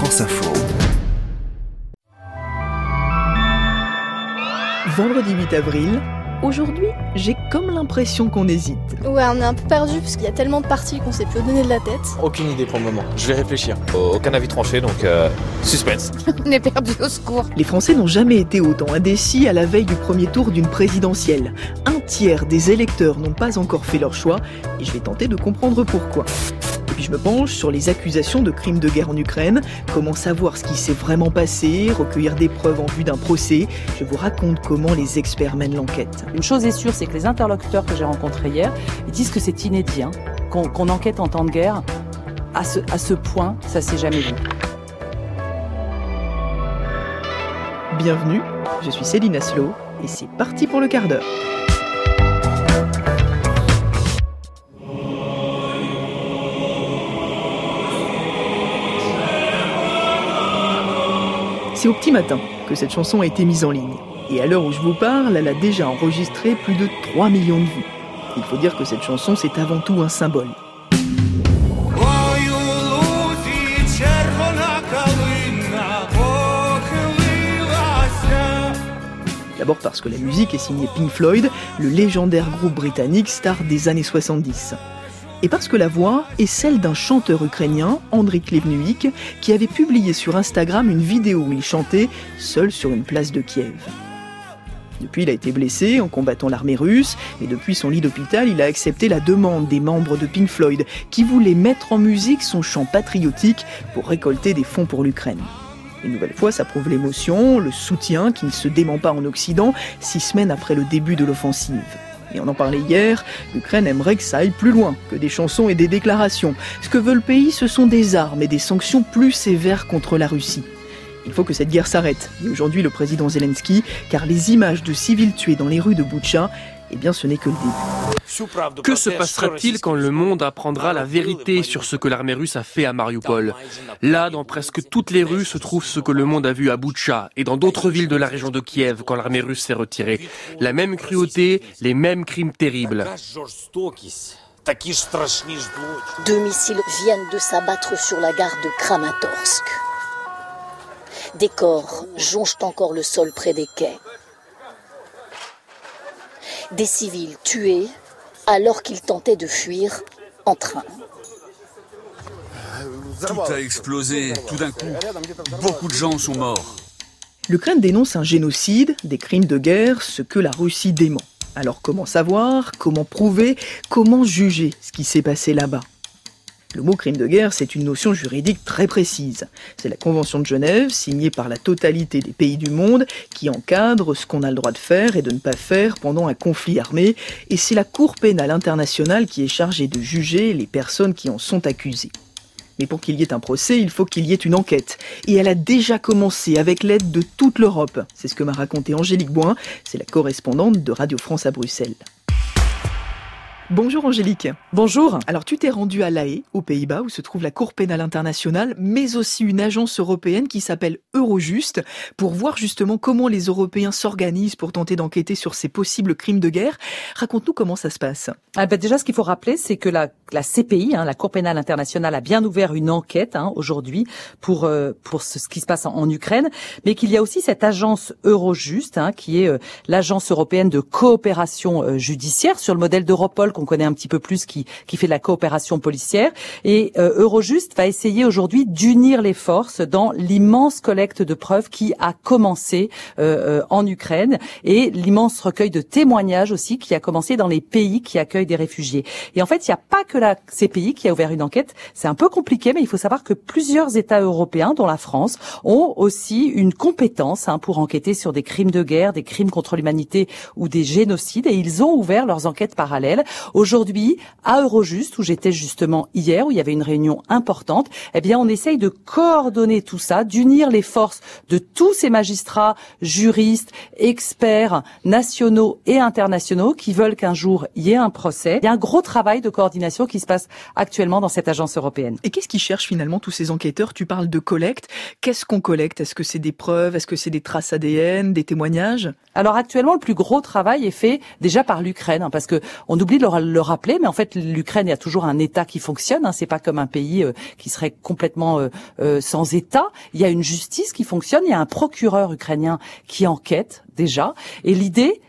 France Info. Vendredi 8 avril, Aujourd'hui, j'ai comme l'impression qu'on hésite. Ouais, on est un peu perdu parce qu'il y a tellement de parties qu'on sait plus donner de la tête. Aucune idée pour le moment. Je vais réfléchir. Aucun avis tranché, donc euh, suspense. on est perdu au secours. Les Français n'ont jamais été autant indécis à la veille du premier tour d'une présidentielle. Un tiers des électeurs n'ont pas encore fait leur choix et je vais tenter de comprendre pourquoi. Puis je me penche sur les accusations de crimes de guerre en Ukraine, comment savoir ce qui s'est vraiment passé, recueillir des preuves en vue d'un procès. Je vous raconte comment les experts mènent l'enquête. Une chose est sûre, c'est que les interlocuteurs que j'ai rencontrés hier, ils disent que c'est inédit, hein, qu'on enquête en temps de guerre. À ce, à ce point, ça s'est jamais vu. Bienvenue, je suis Céline Aslo et c'est parti pour le quart d'heure. C'est au petit matin que cette chanson a été mise en ligne. Et à l'heure où je vous parle, elle a déjà enregistré plus de 3 millions de vues. Il faut dire que cette chanson, c'est avant tout un symbole. D'abord parce que la musique est signée Pink Floyd, le légendaire groupe britannique star des années 70 et parce que la voix est celle d'un chanteur ukrainien, Andriy Klevnuik, qui avait publié sur Instagram une vidéo où il chantait seul sur une place de Kiev. Depuis, il a été blessé en combattant l'armée russe, mais depuis son lit d'hôpital, il a accepté la demande des membres de Pink Floyd qui voulaient mettre en musique son chant patriotique pour récolter des fonds pour l'Ukraine. Une nouvelle fois, ça prouve l'émotion, le soutien qui ne se dément pas en Occident, six semaines après le début de l'offensive. Et on en parlait hier, l'Ukraine aimerait que ça aille plus loin que des chansons et des déclarations. Ce que veut le pays, ce sont des armes et des sanctions plus sévères contre la Russie. Il faut que cette guerre s'arrête, dit aujourd'hui le président Zelensky, car les images de civils tués dans les rues de Boutcha eh bien ce n'est que le début. Que se passera-t-il quand le monde apprendra la vérité sur ce que l'armée russe a fait à Mariupol? Là, dans presque toutes les rues se trouve ce que le monde a vu à Boutcha et dans d'autres villes de la région de Kiev quand l'armée russe s'est retirée. La même cruauté, les mêmes crimes terribles. Deux missiles viennent de s'abattre sur la gare de Kramatorsk. Des corps jonchent encore le sol près des quais des civils tués alors qu'ils tentaient de fuir en train. Tout a explosé tout d'un coup. Beaucoup de gens sont morts. L'Ukraine dénonce un génocide, des crimes de guerre, ce que la Russie dément. Alors comment savoir, comment prouver, comment juger ce qui s'est passé là-bas? Le mot crime de guerre, c'est une notion juridique très précise. C'est la Convention de Genève, signée par la totalité des pays du monde, qui encadre ce qu'on a le droit de faire et de ne pas faire pendant un conflit armé, et c'est la Cour pénale internationale qui est chargée de juger les personnes qui en sont accusées. Mais pour qu'il y ait un procès, il faut qu'il y ait une enquête. Et elle a déjà commencé avec l'aide de toute l'Europe. C'est ce que m'a raconté Angélique Boin, c'est la correspondante de Radio France à Bruxelles. Bonjour Angélique. Bonjour. Alors tu t'es rendue à La Haye, aux Pays-Bas, où se trouve la Cour pénale internationale, mais aussi une agence européenne qui s'appelle Eurojust, pour voir justement comment les Européens s'organisent pour tenter d'enquêter sur ces possibles crimes de guerre. Raconte-nous comment ça se passe. Ah ben déjà, ce qu'il faut rappeler, c'est que la, la CPI, hein, la Cour pénale internationale, a bien ouvert une enquête hein, aujourd'hui pour euh, pour ce, qui se passe en, Ukraine, mais qu'il y a aussi cette agence Eurojust, hein, qui est euh, l'agence européenne de coopération euh, judiciaire sur le modèle d'Europol qu'on connaît un petit peu plus, qui, qui fait de la coopération policière. Et euh, Eurojust va essayer aujourd'hui d'unir les forces dans l'immense collecte de preuves qui a commencé euh, euh, en Ukraine et l'immense recueil de témoignages aussi qui a commencé dans les pays qui accueillent des réfugiés. Et en fait, il n'y a pas que la CPI qui a ouvert une enquête. C'est un peu compliqué, mais il faut savoir que plusieurs États européens, dont la France, ont aussi une compétence hein, pour enquêter sur des crimes de guerre, des crimes contre l'humanité ou des génocides. Et ils ont ouvert leurs enquêtes parallèles. Aujourd'hui, à Eurojust, où j'étais justement hier, où il y avait une réunion importante, eh bien, on essaye de coordonner tout ça, d'unir les forces de tous ces magistrats, juristes, experts nationaux et internationaux qui veulent qu'un jour il y ait un procès. Il y a un gros travail de coordination qui se passe actuellement dans cette agence européenne. Et qu'est-ce qu'ils cherchent finalement tous ces enquêteurs? Tu parles de collecte. Qu'est-ce qu'on collecte? Est-ce que c'est des preuves? Est-ce que c'est des traces ADN, des témoignages? Alors actuellement, le plus gros travail est fait déjà par l'Ukraine, hein, parce que on oublie de le le, rappeler, mais en fait, l'Ukraine, il y a toujours un État qui fonctionne. Hein, c'est pas comme un pays euh, qui serait complètement euh, euh, sans État. Il y a une justice qui fonctionne. Il y a un procureur ukrainien qui enquête déjà. Et l'idée,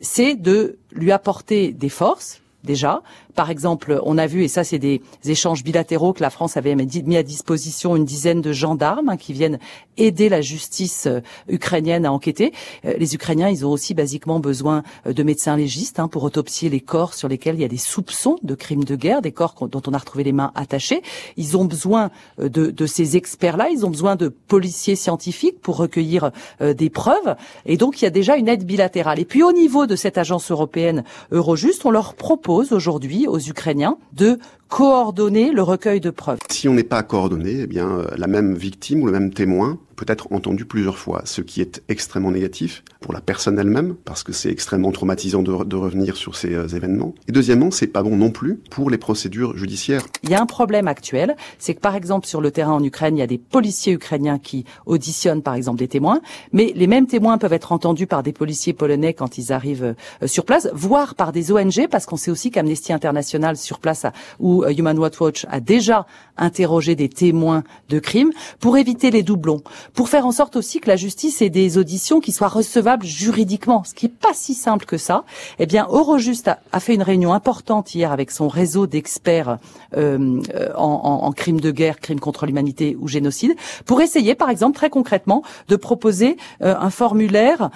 c'est de lui apporter des forces déjà, par exemple, on a vu, et ça c'est des échanges bilatéraux que la France avait mis à disposition une dizaine de gendarmes hein, qui viennent aider la justice euh, ukrainienne à enquêter. Euh, les Ukrainiens, ils ont aussi basiquement besoin euh, de médecins légistes hein, pour autopsier les corps sur lesquels il y a des soupçons de crimes de guerre, des corps dont on a retrouvé les mains attachées. Ils ont besoin de, de ces experts-là, ils ont besoin de policiers scientifiques pour recueillir des preuves. Et donc, il y a déjà une aide bilatérale. Et puis, au niveau de cette agence européenne Eurojust, on leur propose aujourd'hui aux Ukrainiens de coordonner le recueil de preuves. Si on n'est pas coordonné, eh bien, euh, la même victime ou le même témoin peut être entendu plusieurs fois, ce qui est extrêmement négatif pour la personne elle-même, parce que c'est extrêmement traumatisant de, revenir sur ces euh, événements. Et deuxièmement, c'est pas bon non plus pour les procédures judiciaires. Il y a un problème actuel, c'est que par exemple sur le terrain en Ukraine, il y a des policiers ukrainiens qui auditionnent par exemple des témoins, mais les mêmes témoins peuvent être entendus par des policiers polonais quand ils arrivent euh, sur place, voire par des ONG, parce qu'on sait aussi qu'Amnesty International sur place ou euh, Human Rights Watch a déjà interrogé des témoins de crimes pour éviter les doublons, pour faire en sorte aussi que la justice ait des auditions qui soient recevables juridiquement, ce qui est pas si simple que ça. Eh bien, Eurojust a, fait une réunion importante hier avec son réseau d'experts euh, en, en, crimes de guerre, crimes contre l'humanité ou génocide, pour essayer, par exemple, très concrètement, de proposer euh, un formulaire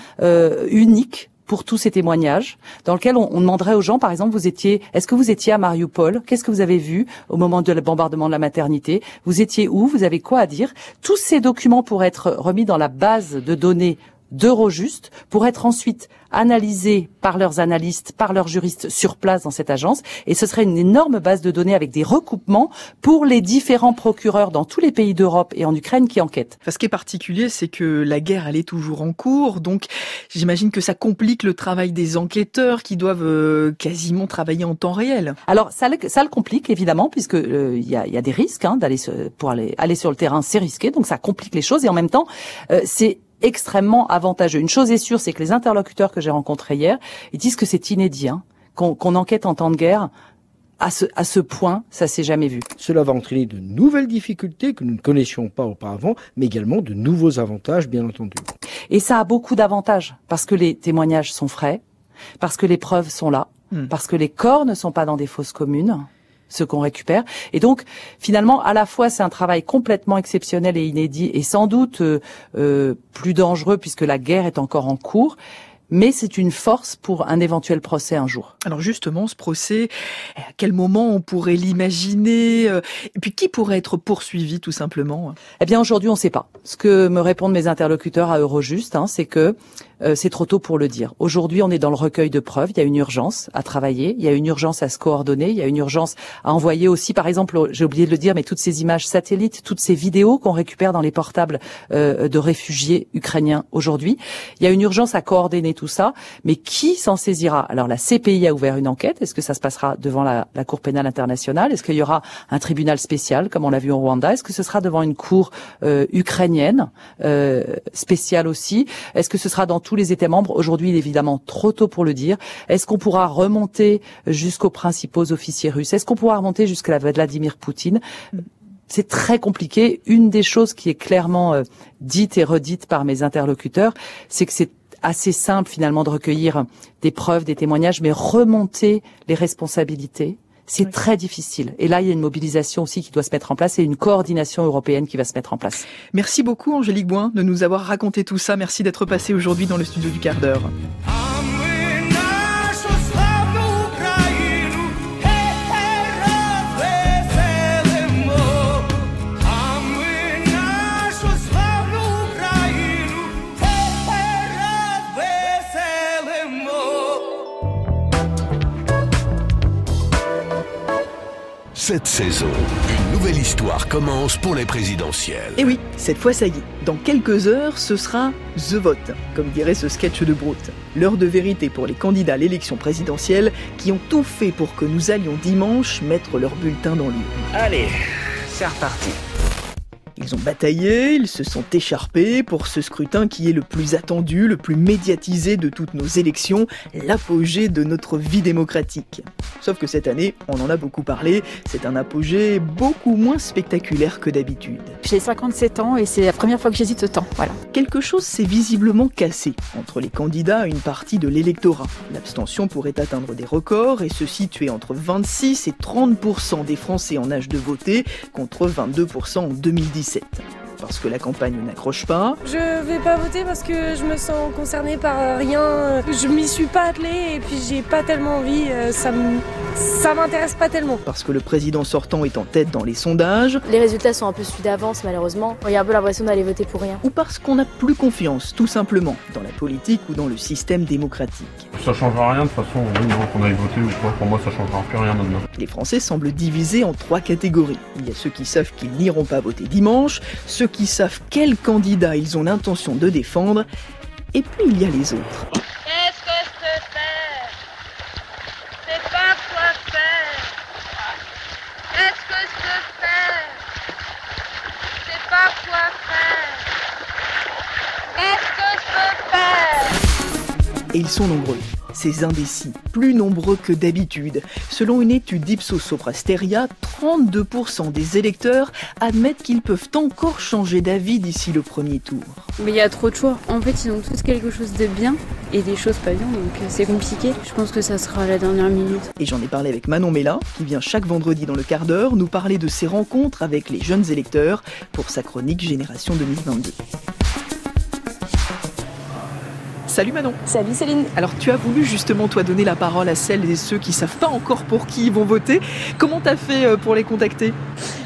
unique pour tous ces témoignages, dans lequel on, demanderait aux gens, par exemple, vous étiez, est-ce que vous étiez à Mariupol? Qu'est-ce que vous avez vu au moment de le bombardement de la maternité? Vous étiez où? Vous avez quoi à dire? Tous ces documents pourraient être remis dans la base de données d'Eurojust pour être ensuite analysés par leurs analystes, par leurs juristes sur place dans cette agence. Et ce serait une énorme base de données avec des recoupements pour les différents procureurs dans tous les pays d'Europe et en Ukraine qui enquêtent. ce qui est particulier, c'est que la guerre, elle est toujours en cours. Donc, j'imagine que ça complique le travail des enquêteurs qui doivent euh, quasiment travailler en temps réel. Alors, ça le, ça le complique, évidemment, puisque euh, il y, a, y, a, des risques hein, d'aller pour aller, aller sur le terrain, c'est risqué. Donc, ça complique les choses. Et en même temps, euh, c'est extrêmement avantageux. Une chose est sûre, c'est que les interlocuteurs que j'ai rencontrés hier, ils disent que c'est inédit, hein, qu'on enquête en temps de guerre. À ce, à ce point, ça s'est jamais vu. Cela va entraîner de nouvelles difficultés que nous ne connaissions pas auparavant, mais également de nouveaux avantages, bien entendu. Et ça a beaucoup d'avantages, parce que les témoignages sont frais, parce que les preuves sont là, hmm. parce que les corps ne sont pas dans des fosses communes, ce qu'on récupère. Et donc, finalement, à la fois, c'est un travail complètement exceptionnel et inédit, et sans doute euh, euh, plus dangereux puisque la guerre est encore en cours mais c'est une force pour un éventuel procès un jour. Alors justement, ce procès, à quel moment on pourrait l'imaginer euh, Et puis qui pourrait être poursuivi tout simplement? Eh bien aujourd'hui, on ne sait pas. Ce que me répondent mes interlocuteurs à Eurojust, hein, c'est que euh, c'est trop tôt pour le dire. Aujourd'hui, on est dans le recueil de preuves. Il y a une urgence à travailler. Il y a une urgence à se coordonner. Il y a une urgence à envoyer aussi, par exemple, j'ai oublié de le dire, mais toutes ces images satellites, toutes ces vidéos qu'on récupère dans les portables euh, de réfugiés ukrainiens aujourd'hui. Il y a une urgence à coordonner tout ça. Mais qui s'en saisira? Alors la CPI a ouvert une enquête. Est-ce que ça se passera devant la, la Cour pénale internationale? Est-ce qu'il y aura un tribunal spécial, comme on l'a vu au Rwanda? Est-ce que ce sera devant une cour euh, ukrainienne euh, spéciale aussi? Est-ce que ce sera dans tous les États membres. Aujourd'hui, il est évidemment trop tôt pour le dire. Est-ce qu'on pourra remonter jusqu'aux principaux officiers russes? Est-ce qu'on pourra remonter jusqu'à Vladimir Poutine? C'est très compliqué. Une des choses qui est clairement euh, dite et redite par mes interlocuteurs, c'est que c'est assez simple finalement de recueillir des preuves, des témoignages, mais remonter les responsabilités, c'est très difficile. Et là, il y a une mobilisation aussi qui doit se mettre en place et une coordination européenne qui va se mettre en place. Merci beaucoup, Angélique Boin, de nous avoir raconté tout ça. Merci d'être passé aujourd'hui dans le studio du quart d'heure. Cette saison, une nouvelle histoire commence pour les présidentielles. Et oui, cette fois ça y est. Dans quelques heures, ce sera The Vote, comme dirait ce sketch de Brute. L'heure de vérité pour les candidats à l'élection présidentielle qui ont tout fait pour que nous allions dimanche mettre leur bulletin dans l'urne. Allez, c'est reparti. Ils ont bataillé, ils se sont écharpés pour ce scrutin qui est le plus attendu, le plus médiatisé de toutes nos élections, l'apogée de notre vie démocratique. Sauf que cette année, on en a beaucoup parlé, c'est un apogée beaucoup moins spectaculaire que d'habitude. J'ai 57 ans et c'est la première fois que j'hésite autant, voilà. Quelque chose s'est visiblement cassé entre les candidats et une partie de l'électorat. L'abstention pourrait atteindre des records et se situer entre 26 et 30% des Français en âge de voter contre 22% en 2017 parce que la campagne n'accroche pas. Je vais pas voter parce que je me sens concernée par rien. Je m'y suis pas attelée et puis j'ai pas tellement envie. Euh, ça ça m'intéresse pas tellement. Parce que le président sortant est en tête dans les sondages. Les résultats sont un peu suivis d'avance malheureusement. Il y a un peu l'impression d'aller voter pour rien. Ou parce qu'on n'a plus confiance, tout simplement, dans la politique ou dans le système démocratique. Ça changera rien de toute façon, qu'on aille voter ou quoi. Pour moi, ça changera plus rien maintenant. Les Français semblent divisés en trois catégories. Il y a ceux qui savent qu'ils n'iront pas voter dimanche, ceux qui savent quel candidat ils ont l'intention de défendre, et puis il y a les autres. Qu'est-ce que je peux faire? C'est pas quoi faire. Qu'est-ce que je peux faire? C'est pas quoi faire. Qu'est-ce que je peux faire? Et ils sont nombreux ces indécis, plus nombreux que d'habitude. Selon une étude d'Ipsos Soprasteria, 32% des électeurs admettent qu'ils peuvent encore changer d'avis d'ici le premier tour. Mais il y a trop de choix. En fait, ils ont tous quelque chose de bien et des choses pas bien, donc euh, c'est compliqué. Je pense que ça sera à la dernière minute. Et j'en ai parlé avec Manon Mella, qui vient chaque vendredi dans le quart d'heure nous parler de ses rencontres avec les jeunes électeurs pour sa chronique Génération 2022. Salut Manon. Salut Céline. Alors tu as voulu justement toi donner la parole à celles et ceux qui savent pas encore pour qui ils vont voter. Comment t'as fait euh, pour les contacter?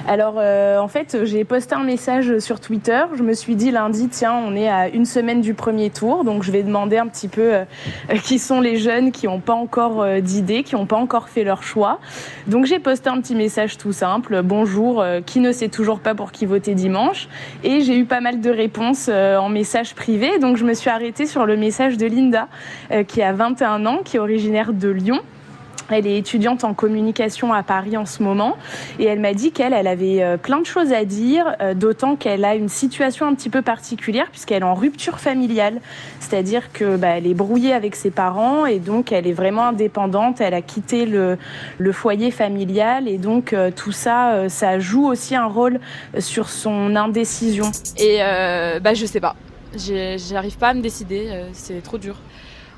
Alors euh, en fait, j'ai posté un message sur Twitter. Je me suis dit lundi, tiens, on est à une semaine du premier tour, donc je vais demander un petit peu euh, qui sont les jeunes qui n'ont pas encore euh, d'idées, qui n'ont pas encore fait leur choix. Donc j'ai posté un petit message tout simple, bonjour, qui ne sait toujours pas pour qui voter dimanche. Et j'ai eu pas mal de réponses en message privé, donc je me suis arrêtée sur le message de Linda, qui a 21 ans, qui est originaire de Lyon elle est étudiante en communication à Paris en ce moment et elle m'a dit qu'elle elle avait euh, plein de choses à dire, euh, d'autant qu'elle a une situation un petit peu particulière puisqu'elle est en rupture familiale, c'est-à-dire que bah, elle est brouillée avec ses parents et donc elle est vraiment indépendante. Elle a quitté le, foyer familial et donc euh, tout ça, ça joue aussi un rôle sur son indécision. Et bah je sais pas, j'arrive pas à me décider, c'est trop dur.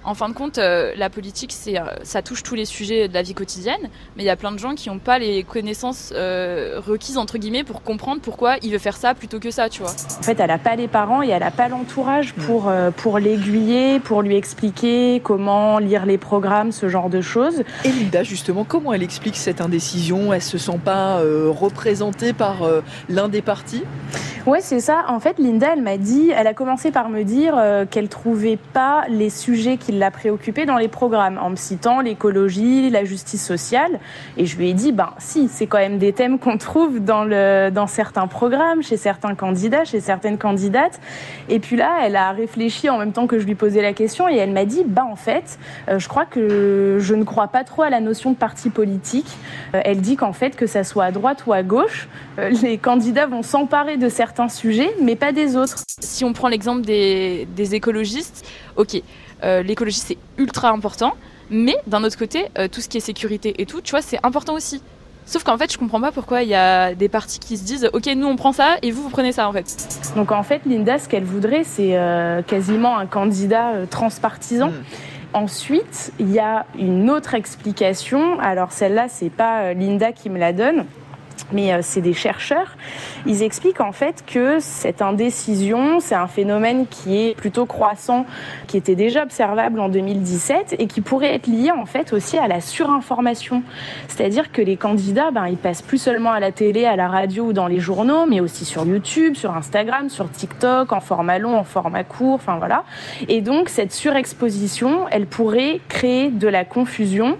En fin de compte, euh, la politique, c'est, euh, ça touche tous les sujets de la vie quotidienne, mais il y a plein de gens qui n'ont pas les connaissances euh, requises entre guillemets pour comprendre pourquoi il veut faire ça plutôt que ça, tu vois. En fait, elle n'a pas les parents et elle n'a pas l'entourage pour pour l'aiguiller, pour lui expliquer comment lire les programmes, ce genre de choses. Et Linda, justement, comment elle explique cette indécision? Elle se sent pas représentée par l'un des partis? Ouais, c'est ça. En fait, Linda, elle m'a dit, elle a commencé par me dire qu'elle trouvait pas les sujets qui l'a préoccupé dans les programmes, en me citant l'écologie, la justice sociale. Et je lui ai dit, ben si, c'est quand même des thèmes qu'on trouve dans, le, dans certains programmes, chez certains candidats, chez certaines candidates. Et puis là, elle a réfléchi en même temps que je lui posais la question et elle m'a dit, ben en fait, euh, je crois que je ne crois pas trop à la notion de parti politique. Euh, elle dit qu'en fait, que ça soit à droite ou à gauche, euh, les candidats vont s'emparer de certains sujets, mais pas des autres. Si on prend l'exemple des, écologistes, ok, l'écologie c'est ultra important, mais d'un autre côté, euh, tout ce qui est sécurité et tout, tu vois, c'est important aussi. Sauf qu'en fait, je comprends pas pourquoi il y a des partis qui se disent OK, nous on prend ça et vous vous prenez ça en fait. Donc en fait, Linda, ce qu'elle voudrait, c'est euh, quasiment un candidat transpartisan. Hmm. Ensuite, il y a une autre explication. Alors celle-là, c'est pas Linda qui me la donne mais euh, c'est des chercheurs. Ils expliquent en fait que cette indécision, c'est un phénomène qui est plutôt croissant, qui était déjà observable en 2017 et qui pourrait être lié en fait aussi à la surinformation. C'est-à-dire que les candidats, ben, ils passent plus seulement à la télé, à la radio ou dans les journaux, mais aussi sur YouTube, sur Instagram, sur TikTok, en format long, en format court, enfin voilà. Et donc cette surexposition, elle pourrait créer de la confusion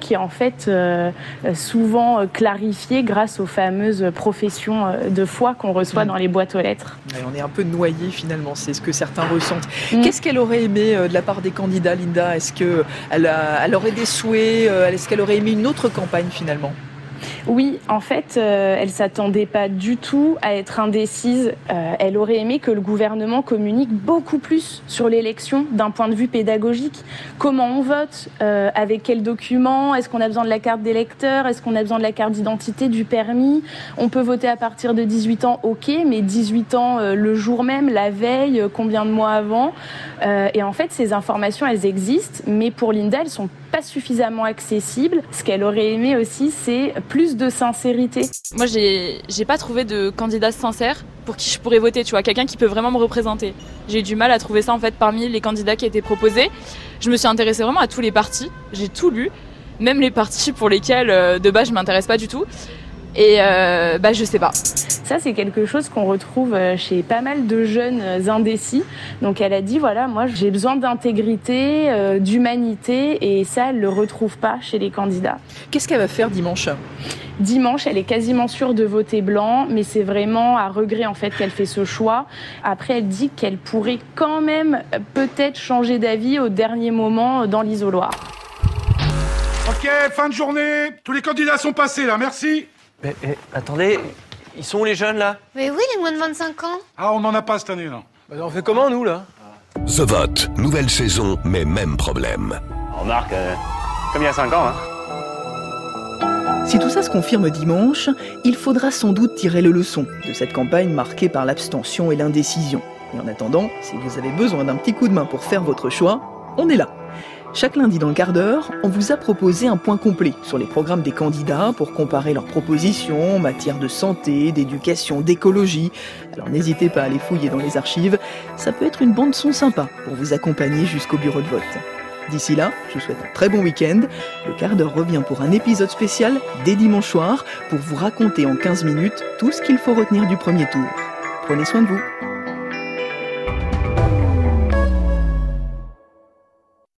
qui est en fait euh, souvent clarifiée grâce aux fameuses professions euh, de foi qu'on reçoit mm. dans les boîtes aux lettres. on est un peu noyé finalement, c'est ce que certains ressentent. Mm. Qu'est-ce qu'elle aurait aimé euh, de la part des candidats, Linda? Est-ce qu'elle elle aurait des souhaits Est-ce qu'elle aurait aimé une autre campagne finalement? Oui, en fait, euh, elle s'attendait pas du tout à être indécise. Euh, elle aurait aimé que le gouvernement communique beaucoup plus sur l'élection d'un point de vue pédagogique. Comment on vote euh, Avec quels documents Est-ce qu'on a besoin de la carte d'électeur Est-ce qu'on a besoin de la carte d'identité, du permis? On peut voter à partir de 18 ans, ok, mais 18 ans le jour même, la veille, combien de mois avant? Et en fait, ces informations, elles existent, mais pour Linda, elles sont pas suffisamment accessibles. Ce qu'elle aurait aimé aussi, c'est plus de sincérité. Moi, j'ai j'ai pas trouvé de candidat sincère pour qui je pourrais voter, tu vois, quelqu'un qui peut vraiment me représenter. J'ai eu du mal à trouver ça en fait parmi les candidats qui étaient proposés. Je me suis intéressée vraiment à tous les partis, j'ai tout lu, même les partis pour lesquels euh, de base je m'intéresse pas du tout. Et euh, bah je sais pas. Ça, c'est quelque chose qu'on retrouve euh, chez pas mal de jeunes euh, indécis. Donc, elle a dit voilà, moi, j'ai besoin d'intégrité, euh, d'humanité, et ça, elle le retrouve pas chez les candidats. Qu'est-ce qu'elle va faire dimanche? Dimanche, elle est quasiment sûre de voter blanc, mais c'est vraiment à regret en fait qu'elle fait ce choix. Après, elle dit qu'elle pourrait quand même peut-être changer d'avis au dernier moment dans l'isoloir. Ok, fin de journée. Tous les candidats sont passés là, merci. Mais, mais, attendez, ils sont où les jeunes là? Mais oui, les moins de 25 ans. Ah, on n'en a pas cette année là. Bah, On fait comment nous là? The Vote, nouvelle saison, mais même problème. Remarque, euh, comme il y a 5 ans, hein. Si tout ça se confirme dimanche, il faudra sans doute tirer les leçons de cette campagne marquée par l'abstention et l'indécision. Et en attendant, si vous avez besoin d'un petit coup de main pour faire votre choix, on est là. Chaque lundi dans le quart d'heure, on vous a proposé un point complet sur les programmes des candidats pour comparer leurs propositions en matière de santé, d'éducation, d'écologie. Alors n'hésitez pas à les fouiller dans les archives, ça peut être une bande son sympa pour vous accompagner jusqu'au bureau de vote. D'ici là, je vous souhaite un très bon week-end. Le quart d'heure revient pour un épisode spécial dès dimanche soir pour vous raconter en 15 minutes tout ce qu'il faut retenir du premier tour. Prenez soin de vous.